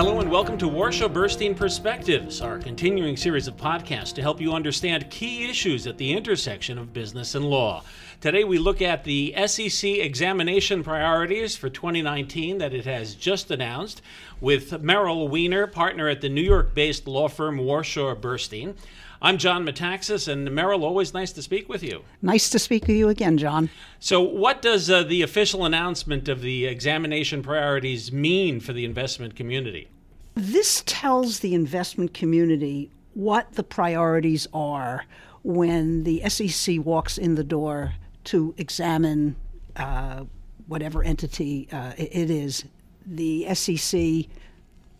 Hello and welcome to Warshaw Burstein Perspectives, our continuing series of podcasts to help you understand key issues at the intersection of business and law. Today we look at the SEC examination priorities for 2019 that it has just announced with Meryl Wiener, partner at the New York based law firm Warshaw Burstein. I'm John Metaxas, and Meryl, always nice to speak with you. Nice to speak with you again, John. So, what does uh, the official announcement of the examination priorities mean for the investment community? This tells the investment community what the priorities are when the SEC walks in the door to examine uh, whatever entity uh, it is. The SEC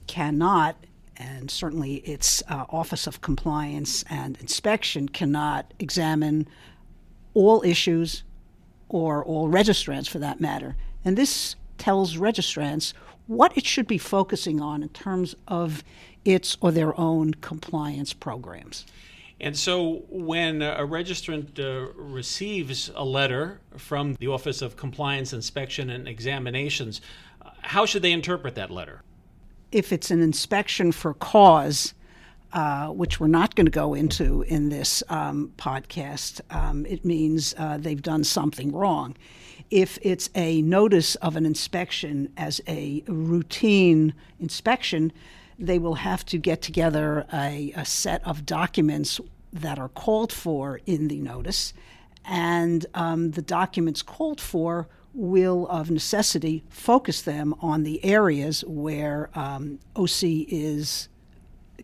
cannot and certainly its uh, Office of Compliance and Inspection cannot examine all issues or all registrants for that matter. And this tells registrants what it should be focusing on in terms of its or their own compliance programs. And so, when a registrant uh, receives a letter from the Office of Compliance, Inspection, and Examinations, how should they interpret that letter? If it's an inspection for cause, uh, which we're not going to go into in this um, podcast, um, it means uh, they've done something wrong. If it's a notice of an inspection as a routine inspection, they will have to get together a, a set of documents that are called for in the notice, and um, the documents called for will, of necessity, focus them on the areas where um, OC is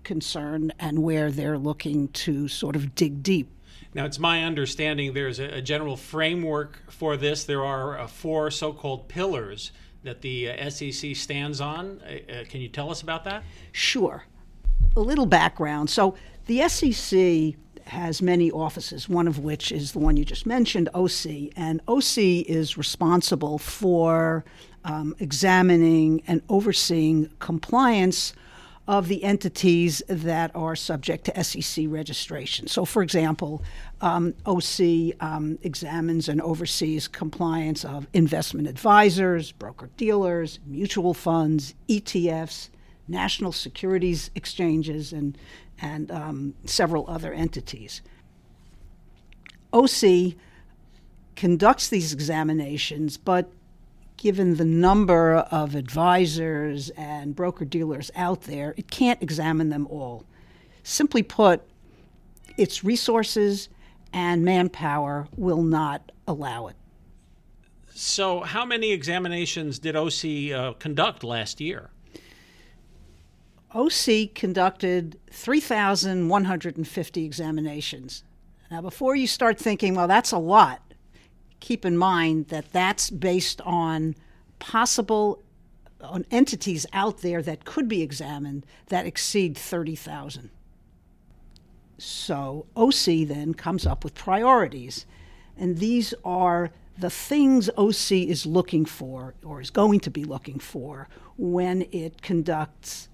concerned and where they're looking to sort of dig deep. Now, it's my understanding there's a, a general framework for this. There are uh, four so called pillars that the uh, SEC stands on. Uh, uh, can you tell us about that? Sure. A little background. So, the SEC has many offices, one of which is the one you just mentioned, OC. And OC is responsible for um, examining and overseeing compliance of the entities that are subject to SEC registration. So, for example, um, OC um, examines and oversees compliance of investment advisors, broker dealers, mutual funds, ETFs, national securities exchanges, and and um, several other entities. OC conducts these examinations, but given the number of advisors and broker dealers out there, it can't examine them all. Simply put, its resources and manpower will not allow it. So, how many examinations did OC uh, conduct last year? OC conducted 3,150 examinations. Now, before you start thinking, well, that's a lot, keep in mind that that's based on possible on entities out there that could be examined that exceed 30,000. So OC then comes up with priorities, and these are the things OC is looking for or is going to be looking for when it conducts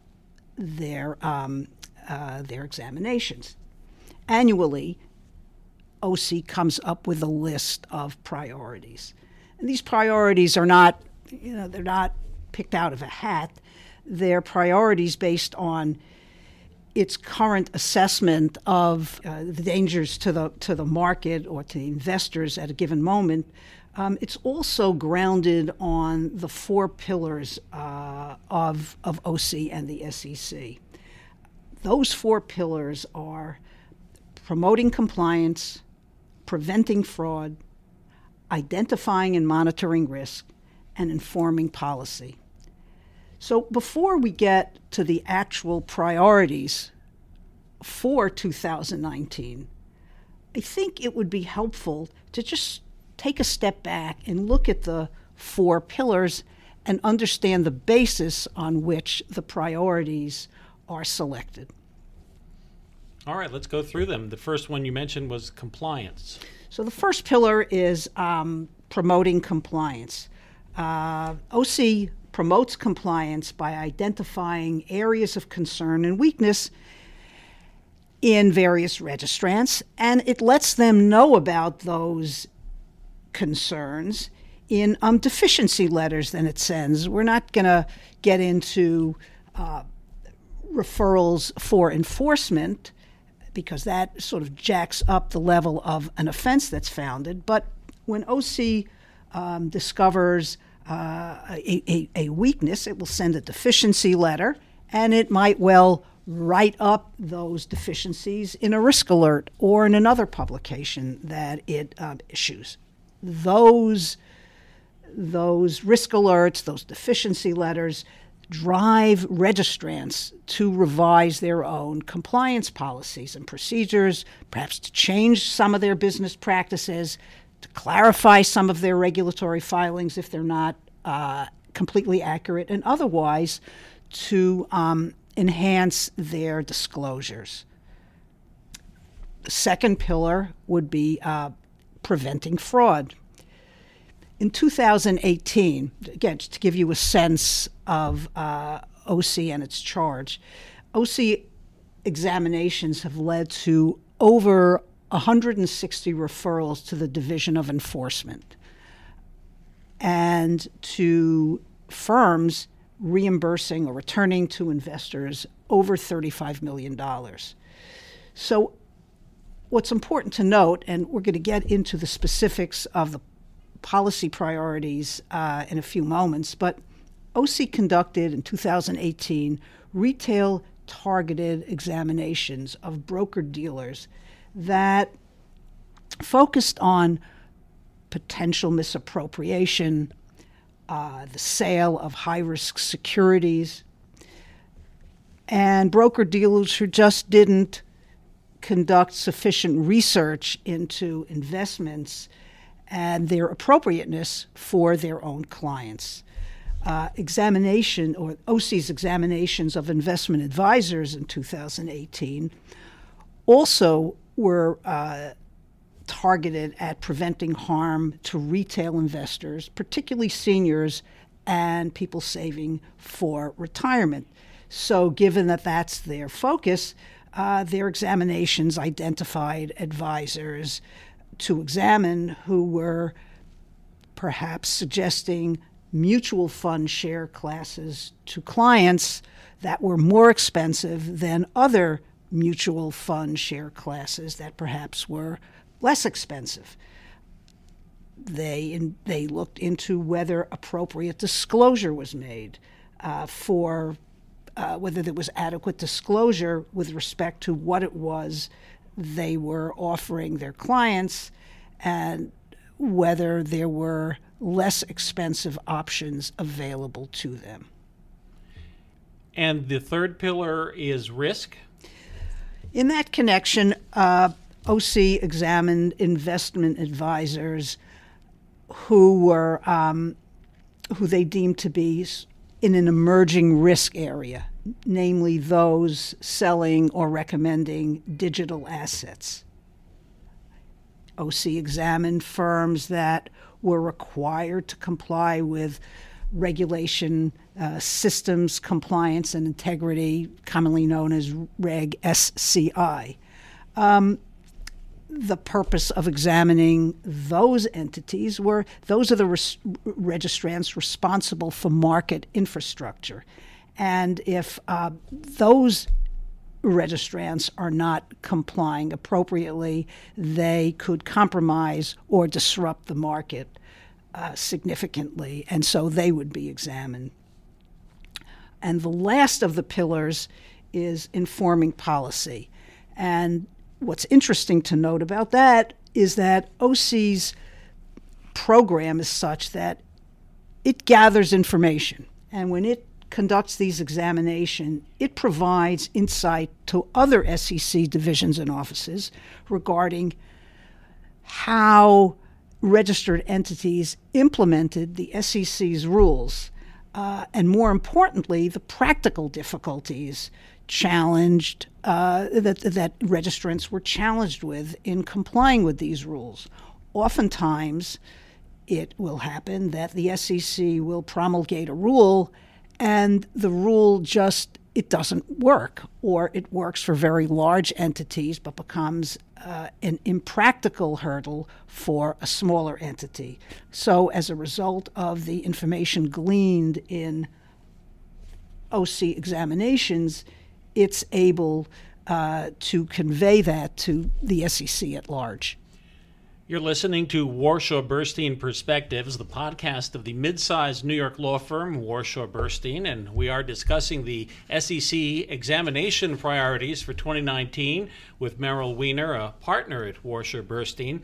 their, um, uh, their examinations. Annually, OC comes up with a list of priorities. And these priorities are not, you know, they're not picked out of a hat. They're priorities based on its current assessment of uh, the dangers to the to the market or to investors at a given moment, um, it's also grounded on the four pillars uh, of, of OC and the SEC. Those four pillars are promoting compliance, preventing fraud, identifying and monitoring risk, and informing policy. So, before we get to the actual priorities for 2019, I think it would be helpful to just take a step back and look at the four pillars and understand the basis on which the priorities are selected. All right, let's go through them. The first one you mentioned was compliance. So the first pillar is um, promoting compliance. Uh, OC promotes compliance by identifying areas of concern and weakness in various registrants, and it lets them know about those concerns in um, deficiency letters that it sends. We're not going to get into uh, referrals for enforcement because that sort of jacks up the level of an offense that's founded. But when OC um, discovers uh, a, a, a weakness, it will send a deficiency letter and it might well write up those deficiencies in a risk alert or in another publication that it um, issues. Those, those risk alerts, those deficiency letters, drive registrants to revise their own compliance policies and procedures, perhaps to change some of their business practices, to clarify some of their regulatory filings if they're not uh, completely accurate, and otherwise to um, enhance their disclosures. The second pillar would be uh, preventing fraud. In 2018, again, to give you a sense of uh, OC and its charge, OC examinations have led to over 160 referrals to the Division of Enforcement and to firms reimbursing or returning to investors over $35 million. So, what's important to note, and we're going to get into the specifics of the policy priorities uh, in a few moments, but OC conducted in 2018 retail targeted examinations of broker dealers that focused on potential misappropriation, uh, the sale of high risk securities, and broker dealers who just didn't conduct sufficient research into investments and their appropriateness for their own clients. Uh, examination or OC's examinations of investment advisors in 2018 also were uh, targeted at preventing harm to retail investors, particularly seniors and people saving for retirement. So, given that that's their focus, uh, their examinations identified advisors to examine who were perhaps suggesting mutual fund share classes to clients that were more expensive than other mutual fund share classes that perhaps were less expensive. They, in, they looked into whether appropriate disclosure was made uh, for uh, whether there was adequate disclosure with respect to what it was they were offering their clients and whether there were less expensive options available to them. And the third pillar is risk? In that connection, uh, OC examined investment advisors who were um, who they deemed to be in an emerging risk area, namely those selling or recommending digital assets. OC examined firms that were required to comply with regulation uh, systems compliance and integrity, commonly known as Reg SCI. Um, the purpose of examining those entities were those are the res- registrants responsible for market infrastructure. And if uh, those registrants are not complying appropriately, they could compromise or disrupt the market uh, significantly, and so they would be examined. And the last of the pillars is informing policy. And what's interesting to note about that is that OC's program is such that it gathers information. And when it conducts these examinations, it provides insight to other SEC divisions and offices regarding how registered entities implemented the SEC's rules, uh, and more importantly, the practical difficulties challenged uh, that that registrants were challenged with in complying with these rules. Oftentimes, it will happen that the SEC will promulgate a rule and the rule just it doesn't work or it works for very large entities but becomes uh, an impractical hurdle for a smaller entity so as a result of the information gleaned in OC examinations it's able uh, to convey that to the SEC at large. You're listening to Warshaw Burstein Perspectives, the podcast of the mid sized New York law firm Warshaw Burstein, and we are discussing the SEC examination priorities for 2019 with Meryl Wiener, a partner at Warshaw Burstein.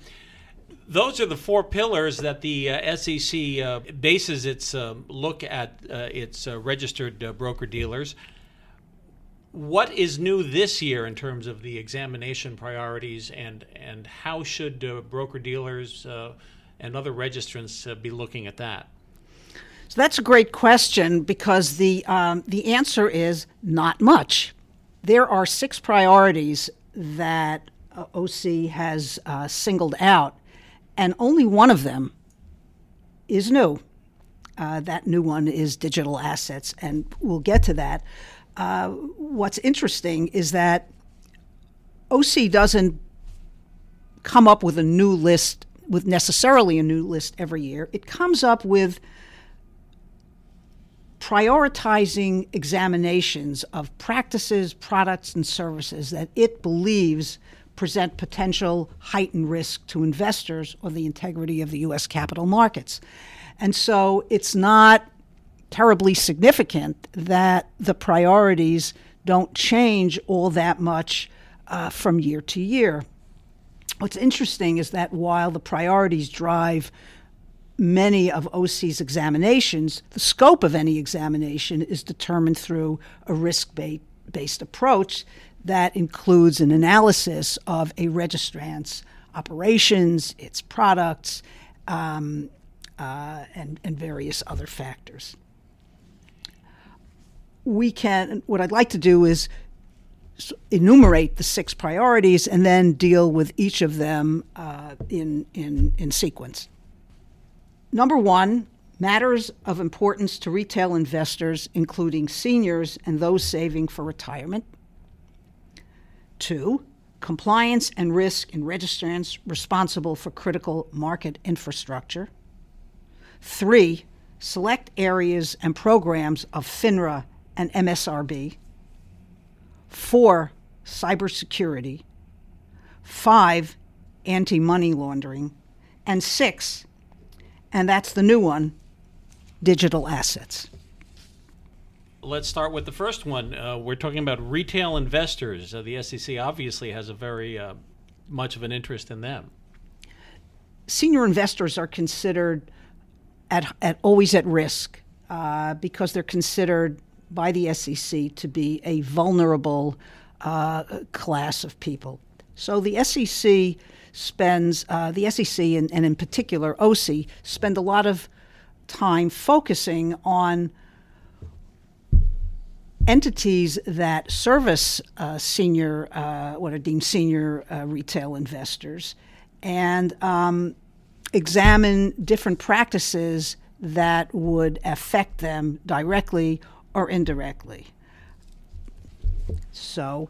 Those are the four pillars that the uh, SEC uh, bases its uh, look at uh, its uh, registered uh, broker dealers what is new this year in terms of the examination priorities and and how should uh, broker dealers uh, and other registrants uh, be looking at that? So that's a great question because the um, the answer is not much. There are six priorities that uh, OC has uh, singled out, and only one of them is new. Uh, that new one is digital assets, and we'll get to that. What's interesting is that OC doesn't come up with a new list, with necessarily a new list every year. It comes up with prioritizing examinations of practices, products, and services that it believes present potential heightened risk to investors or the integrity of the U.S. capital markets. And so it's not terribly significant that the priorities don't change all that much uh, from year to year. What's interesting is that while the priorities drive many of OC's examinations, the scope of any examination is determined through a risk based approach that includes an analysis of a registrant's operations, its products, um, uh, and, and various other factors we can, what I'd like to do is enumerate the six priorities and then deal with each of them uh, in, in, in sequence. Number one, matters of importance to retail investors, including seniors and those saving for retirement. Two, compliance and risk in registrants responsible for critical market infrastructure. Three, select areas and programs of FINRA and MSRB, four, cybersecurity, five, anti money laundering, and six, and that's the new one, digital assets. Let's start with the first one. Uh, we're talking about retail investors. Uh, the SEC obviously has a very uh, much of an interest in them. Senior investors are considered at, at always at risk uh, because they're considered by the SEC to be a vulnerable uh, class of people. So the SEC spends, uh, the SEC and, and in particular OC, spend a lot of time focusing on entities that service uh, senior, uh, what are deemed senior uh, retail investors, and um, examine different practices that would affect them directly or indirectly. So,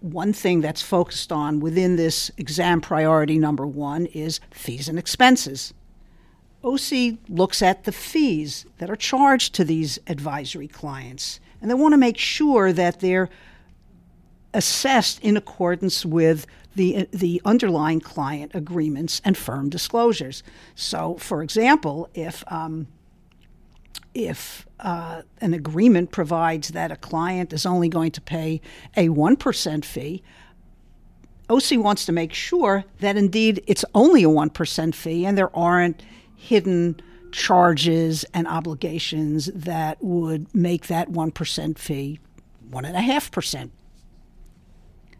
one thing that's focused on within this exam priority number one is fees and expenses. OC looks at the fees that are charged to these advisory clients, and they want to make sure that they're assessed in accordance with the, the underlying client agreements and firm disclosures. So, for example, if um, if uh, an agreement provides that a client is only going to pay a 1% fee, OC wants to make sure that indeed it's only a 1% fee and there aren't hidden charges and obligations that would make that 1% fee 1.5%.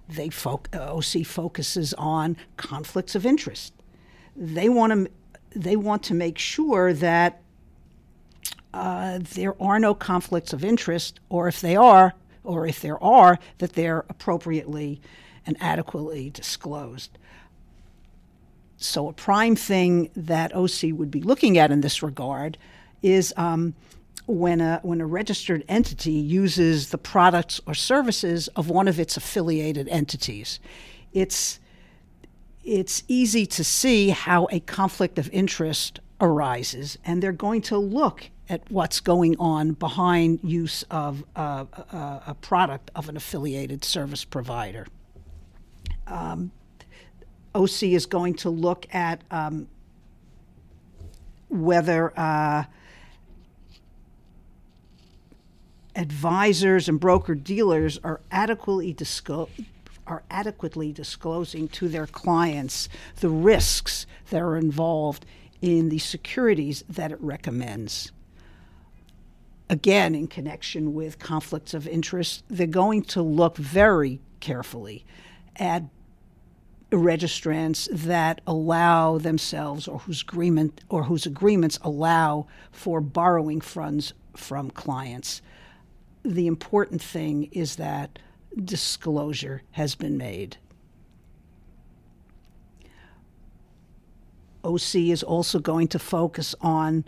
They fo- OC focuses on conflicts of interest. They want to they want to make sure that uh, there are no conflicts of interest, or if they are, or if there are, that they're appropriately and adequately disclosed. So, a prime thing that OC would be looking at in this regard is um, when, a, when a registered entity uses the products or services of one of its affiliated entities. It's, it's easy to see how a conflict of interest arises, and they're going to look at what's going on behind use of uh, a, a, product of an affiliated service provider. Um, OC is going to look at um, whether uh, advisors and broker dealers are adequately disco- are adequately disclosing to their clients the risks that are involved in the securities that it recommends. Again, in connection with conflicts of interest, they're going to look very carefully at registrants that allow themselves or whose agreement or whose agreements allow for borrowing funds from clients. The important thing is that disclosure has been made. OC is also going to focus on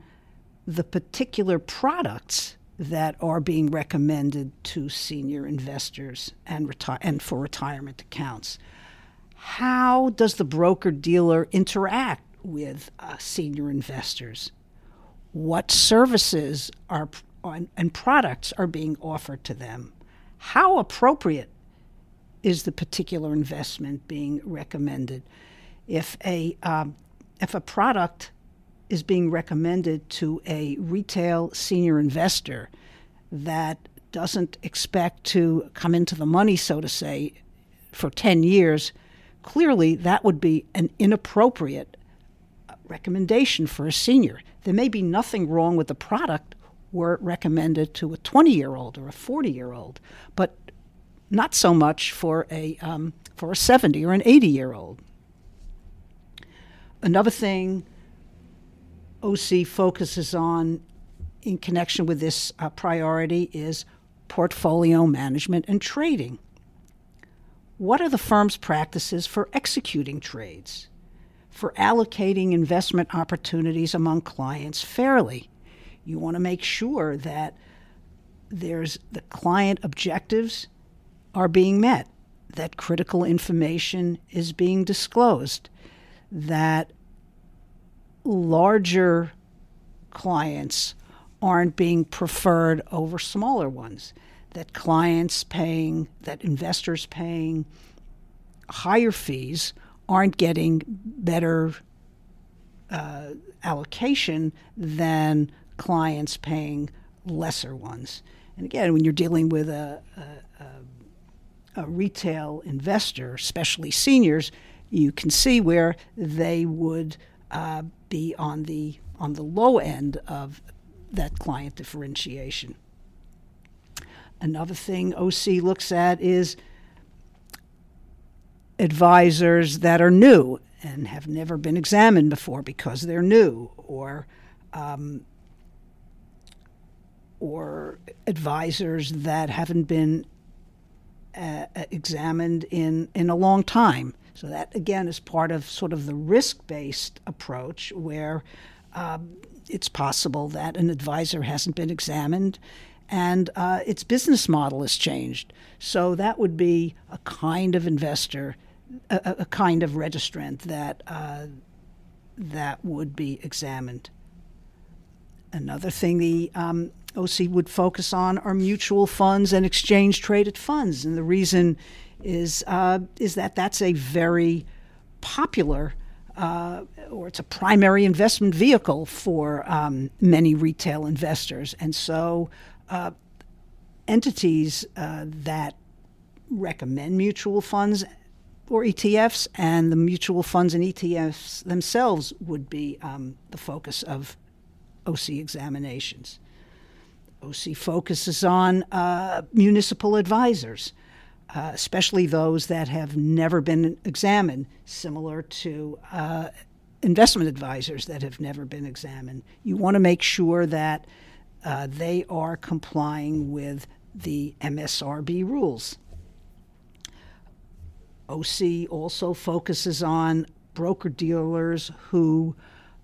the particular products that are being recommended to senior investors and, reti- and for retirement accounts. How does the broker dealer interact with uh, senior investors? What services are and products are being offered to them? How appropriate is the particular investment being recommended? If a um, if a product is being recommended to a retail senior investor that doesn't expect to come into the money, so to say, for 10 years, clearly that would be an inappropriate recommendation for a senior. There may be nothing wrong with the product were it recommended to a 20 year old or a 40 year old, but not so much for a, um, for a 70 or an 80 year old. Another thing OC focuses on in connection with this uh, priority is portfolio management and trading. What are the firm's practices for executing trades, for allocating investment opportunities among clients fairly? You want to make sure that there's the client objectives are being met, that critical information is being disclosed, that larger clients aren't being preferred over smaller ones, that clients paying, that investors paying higher fees aren't getting better uh, allocation than clients paying lesser ones. And again, when you're dealing with a, a, a retail investor, especially seniors, you can see where they would uh, be on the on the low end of that client differentiation. Another thing OC looks at is advisors that are new and have never been examined before because they're new, or um, or advisors that haven't been uh, examined in in a long time. So that again is part of sort of the risk-based approach where um, it's possible that an advisor hasn't been examined and uh, its business model has changed. So that would be a kind of investor, a, a kind of registrant that uh, that would be examined. Another thing the um, OC would focus on are mutual funds and exchange traded funds, and the reason is uh, is that that's a very popular uh, or it's a primary investment vehicle for um, many retail investors. And so, uh, entities uh, that recommend mutual funds or ETFs and the mutual funds and ETFs themselves would be um, the focus of OC examinations. OC focuses on uh, municipal advisors uh, especially those that have never been examined, similar to uh, investment advisors that have never been examined. You want to make sure that uh, they are complying with the MSRB rules. OC also focuses on broker dealers who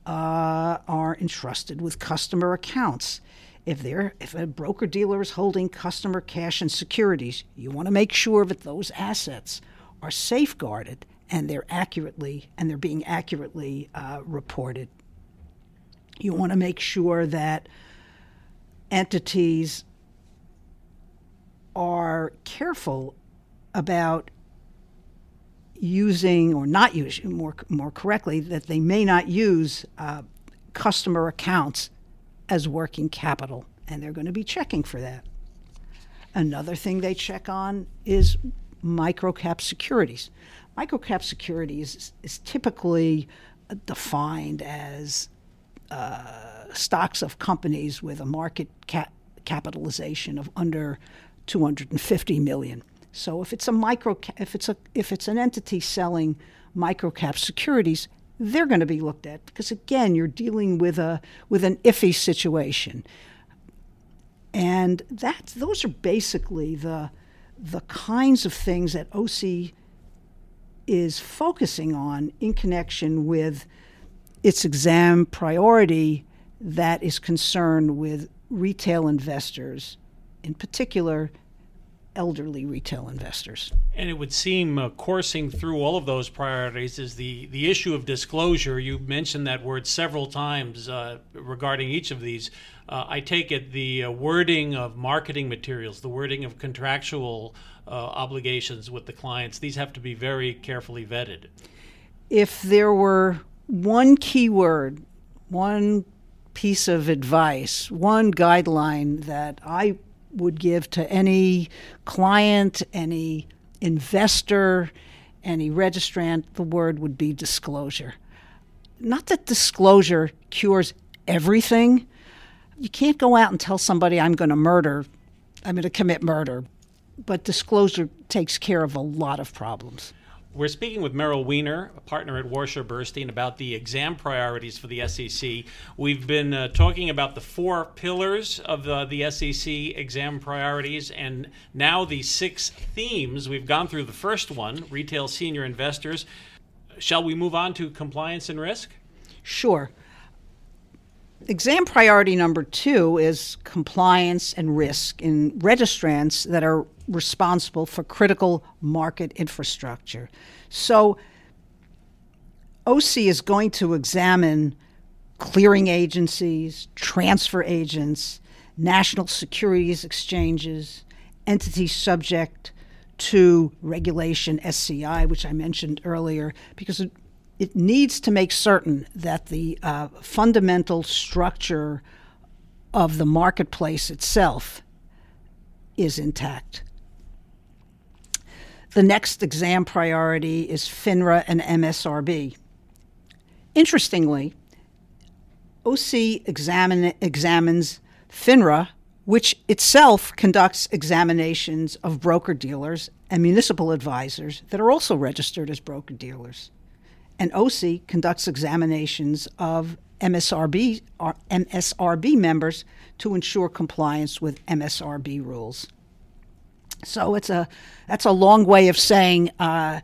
uh, are entrusted with customer accounts if they're if a broker dealer is holding customer cash and securities, you want to make sure that those assets are safeguarded and they're accurately and they're being accurately uh, reported. You want to make sure that entities are careful about using or not using more more correctly that they may not use uh, customer accounts as working capital, and they're going to be checking for that. Another thing they check on is microcap securities. Microcap securities is, typically defined as uh, stocks of companies with a market cap capitalization of under 250 million. So if it's a micro, if it's a if it's an entity selling microcap securities, they're going to be looked at because again, you're dealing with a with an iffy situation, and that those are basically the the kinds of things that OC is focusing on in connection with its exam priority that is concerned with retail investors, in particular elderly retail investors. And it would seem uh, coursing through all of those priorities is the, the issue of disclosure. You mentioned that word several times uh, regarding each of these. Uh, I take it the uh, wording of marketing materials, the wording of contractual uh, obligations with the clients, these have to be very carefully vetted. If there were one keyword, one piece of advice, one guideline that I would give to any client, any investor, any registrant, the word would be disclosure. Not that disclosure cures everything. You can't go out and tell somebody, I'm going to murder, I'm going to commit murder. But disclosure takes care of a lot of problems. We're speaking with Meryl Wiener, a partner at Warshaw Burstein, about the exam priorities for the SEC. We've been uh, talking about the four pillars of the SEC exam priorities and now the six themes. We've gone through the first one retail senior investors. Shall we move on to compliance and risk? Sure. Exam priority number two is compliance and risk in registrants that are responsible for critical market infrastructure. So, OC is going to examine clearing agencies, transfer agents, national securities exchanges, entities subject to regulation SCI, which I mentioned earlier, because it, it needs to make certain that the uh, fundamental structure of the marketplace itself is intact. The next exam priority is FINRA and MSRB. Interestingly, OC examine, examines FINRA, which itself conducts examinations of broker dealers and municipal advisors that are also registered as broker dealers. And OC conducts examinations of MSRB, MSRB members to ensure compliance with MSRB rules. So it's a that's a long way of saying uh,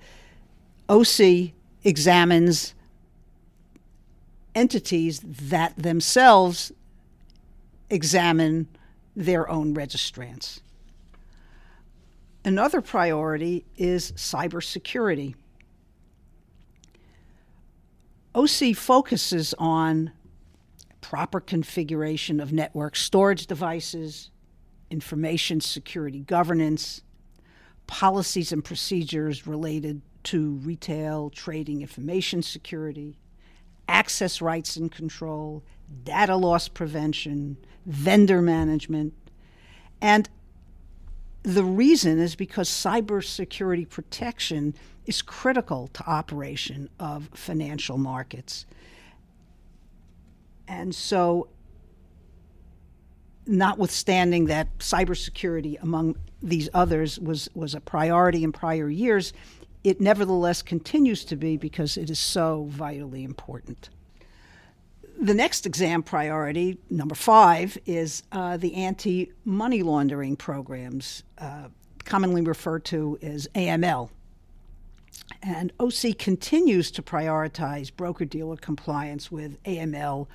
OC examines entities that themselves examine their own registrants. Another priority is cybersecurity. OC focuses on proper configuration of network storage devices, information security governance, policies and procedures related to retail trading information security, access rights and control, data loss prevention, vendor management. And the reason is because cybersecurity protection is critical to operation of financial markets. And so notwithstanding that cybersecurity, among these others, was, was a priority in prior years, it nevertheless continues to be because it is so vitally important. The next exam priority, number five, is uh, the anti money laundering programs, uh, commonly referred to as AML. And OC continues to prioritize broker dealer compliance with AML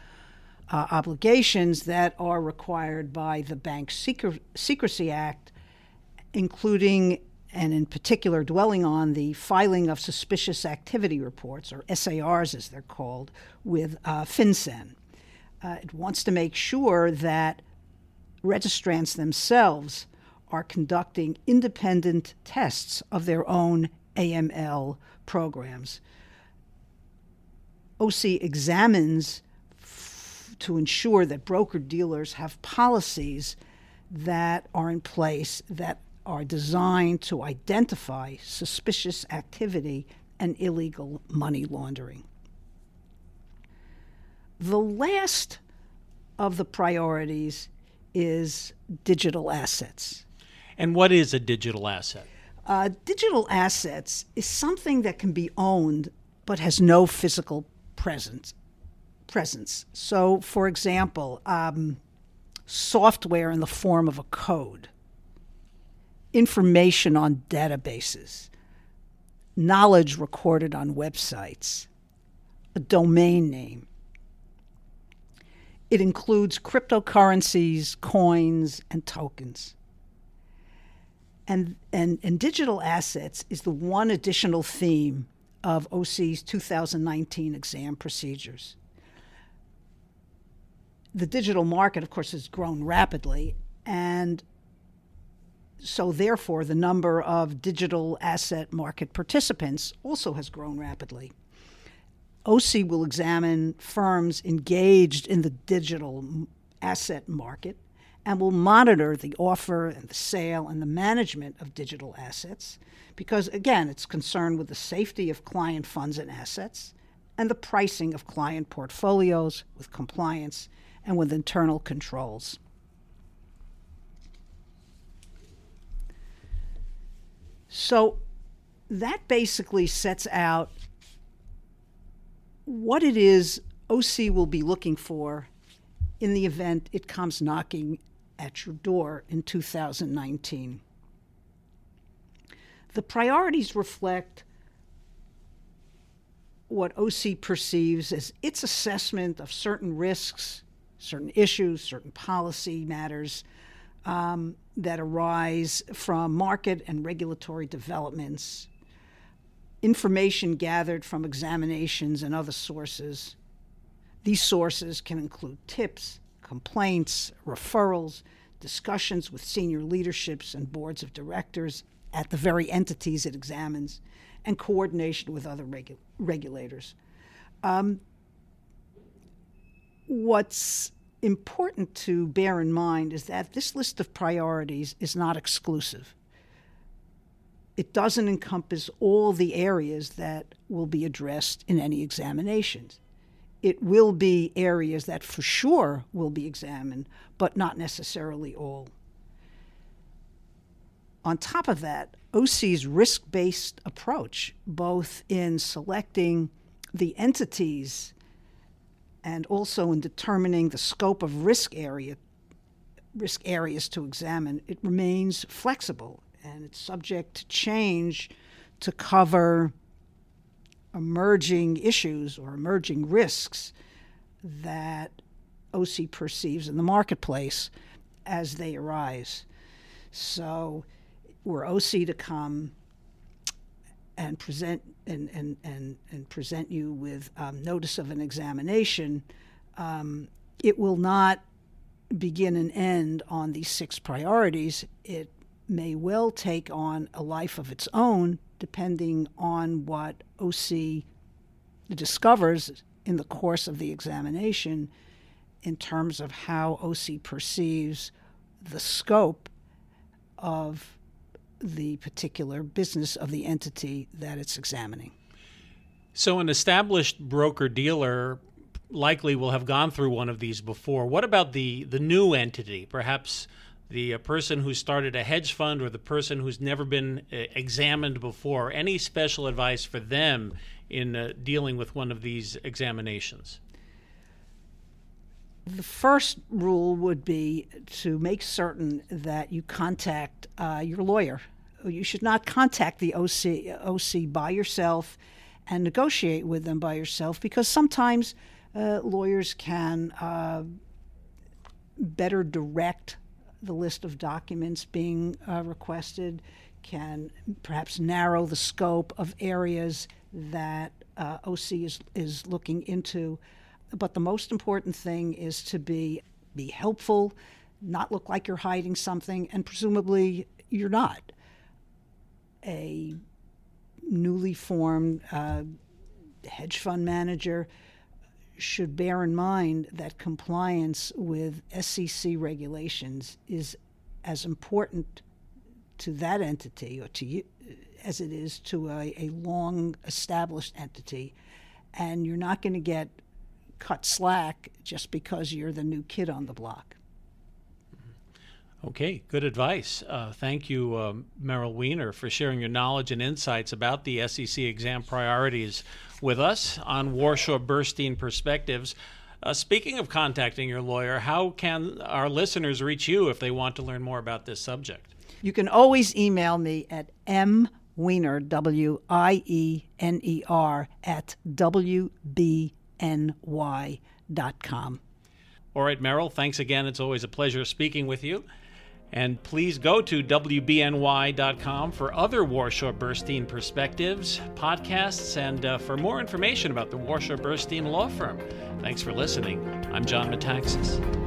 uh, obligations that are required by the Bank Secrecy Act, including and in particular dwelling on the filing of suspicious activity reports, or SARs as they're called, with uh, FinCEN. Uh, it wants to make sure that registrants themselves are conducting independent tests of their own AML programs. OC examines to ensure that broker dealers have policies that are in place that are designed to identify suspicious activity and illegal money laundering. The last of the priorities is digital assets. And what is a digital asset? Uh, digital assets is something that can be owned but has no physical presence. Presence. So, for example, um, software in the form of a code, information on databases, knowledge recorded on websites, a domain name. It includes cryptocurrencies, coins, and tokens. And, and, and digital assets is the one additional theme of OC's 2019 exam procedures. The digital market, of course, has grown rapidly, and so therefore the number of digital asset market participants also has grown rapidly. OC will examine firms engaged in the digital asset market and will monitor the offer and the sale and the management of digital assets because, again, it's concerned with the safety of client funds and assets and the pricing of client portfolios with compliance and with internal controls. So that basically sets out what it is OC will be looking for in the event it comes knocking at your door in 2019. The priorities reflect what OC perceives as its assessment of certain risks, certain issues, certain policy matters um, that arise from market and regulatory developments, information gathered from examinations and other sources. These sources can include tips, complaints, referrals, discussions with senior leaderships and boards of directors at the very entities it examines, and coordination with other regu- regulators. Um, what's important to bear in mind is that this list of priorities is not exclusive. It doesn't encompass all the areas that will be addressed in any examinations it will be areas that for sure will be examined, but not necessarily all. On top of that, OC's risk based approach, both in selecting the entities and also in determining the scope of risk area risk areas to examine, it remains flexible and it's subject to change to cover emerging issues or emerging risks that OC perceives in the marketplace as they arise. So, were OC to come and present and, and, and, and present you with um, notice of an examination, um, it will not begin and end on these six priorities. It may well take on a life of its own depending on what OC discovers in the course of the examination in terms of how OC perceives the scope of the particular business of the entity that it's examining. So, an established broker dealer likely will have gone through one of these before. What about the, the new entity? Perhaps the uh, person who started a hedge fund or the person who's never been uh, examined before, any special advice for them in uh, dealing with one of these examinations? The first rule would be to make certain that you contact uh, your lawyer. You should not contact the OC, OC by yourself and negotiate with them by yourself because sometimes uh, lawyers can uh, better direct the list of documents being uh, requested, can perhaps narrow the scope of areas that uh, OC is, is looking into. But the most important thing is to be, be helpful, not look like you're hiding something, and presumably you're not. A newly formed uh, hedge fund manager should bear in mind that compliance with SEC regulations is as important to that entity or to you as it is to a, a long established entity. And you're not going to get cut slack just because you're the new kid on the block. Okay, good advice. Uh, thank you, uh, Meryl Wiener, for sharing your knowledge and insights about the SEC exam priorities with us on Warshaw Burstein Perspectives. Uh, speaking of contacting your lawyer, how can our listeners reach you if they want to learn more about this subject? You can always email me at mwiener, W I E N E R, at wbny.com. All right, Meryl, thanks again. It's always a pleasure speaking with you. And please go to WBNY.com for other Warshaw Burstein perspectives, podcasts, and uh, for more information about the Warshaw Burstein Law Firm. Thanks for listening. I'm John Metaxas.